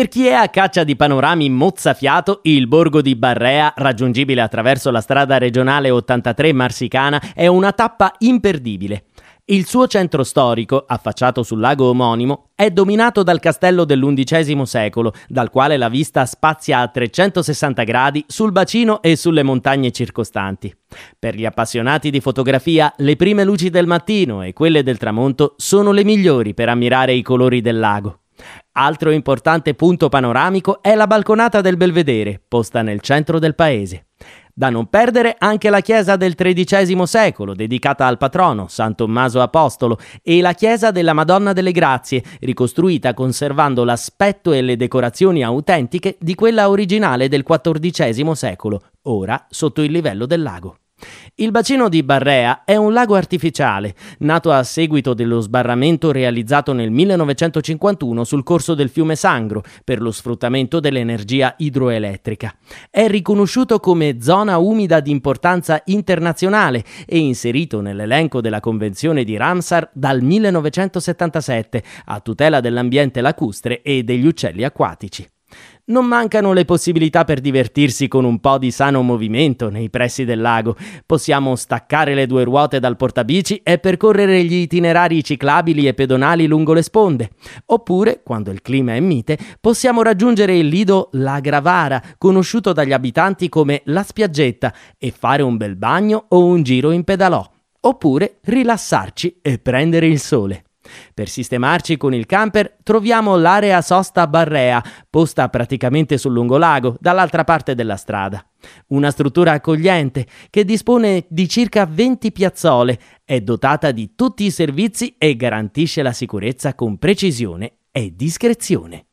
Per chi è a caccia di panorami mozzafiato, il borgo di Barrea, raggiungibile attraverso la strada regionale 83 Marsicana, è una tappa imperdibile. Il suo centro storico, affacciato sul lago omonimo, è dominato dal castello dell'undicesimo secolo, dal quale la vista spazia a 360 gradi sul bacino e sulle montagne circostanti. Per gli appassionati di fotografia, le prime luci del mattino e quelle del tramonto sono le migliori per ammirare i colori del lago. Altro importante punto panoramico è la balconata del Belvedere, posta nel centro del paese. Da non perdere anche la chiesa del XIII secolo, dedicata al patrono, San Tommaso Apostolo, e la chiesa della Madonna delle Grazie, ricostruita conservando l'aspetto e le decorazioni autentiche di quella originale del XIV secolo, ora sotto il livello del lago. Il bacino di Barrea è un lago artificiale, nato a seguito dello sbarramento realizzato nel 1951 sul corso del fiume Sangro per lo sfruttamento dell'energia idroelettrica. È riconosciuto come zona umida di importanza internazionale e inserito nell'elenco della Convenzione di Ramsar dal 1977 a tutela dell'ambiente lacustre e degli uccelli acquatici. Non mancano le possibilità per divertirsi con un po' di sano movimento nei pressi del lago. Possiamo staccare le due ruote dal portabici e percorrere gli itinerari ciclabili e pedonali lungo le sponde. Oppure, quando il clima è mite, possiamo raggiungere il lido La Gravara, conosciuto dagli abitanti come La Spiaggetta, e fare un bel bagno o un giro in pedalò. Oppure rilassarci e prendere il sole. Per sistemarci con il camper troviamo l'area sosta Barrea, posta praticamente sul lungolago, dall'altra parte della strada. Una struttura accogliente che dispone di circa 20 piazzole, è dotata di tutti i servizi e garantisce la sicurezza con precisione e discrezione.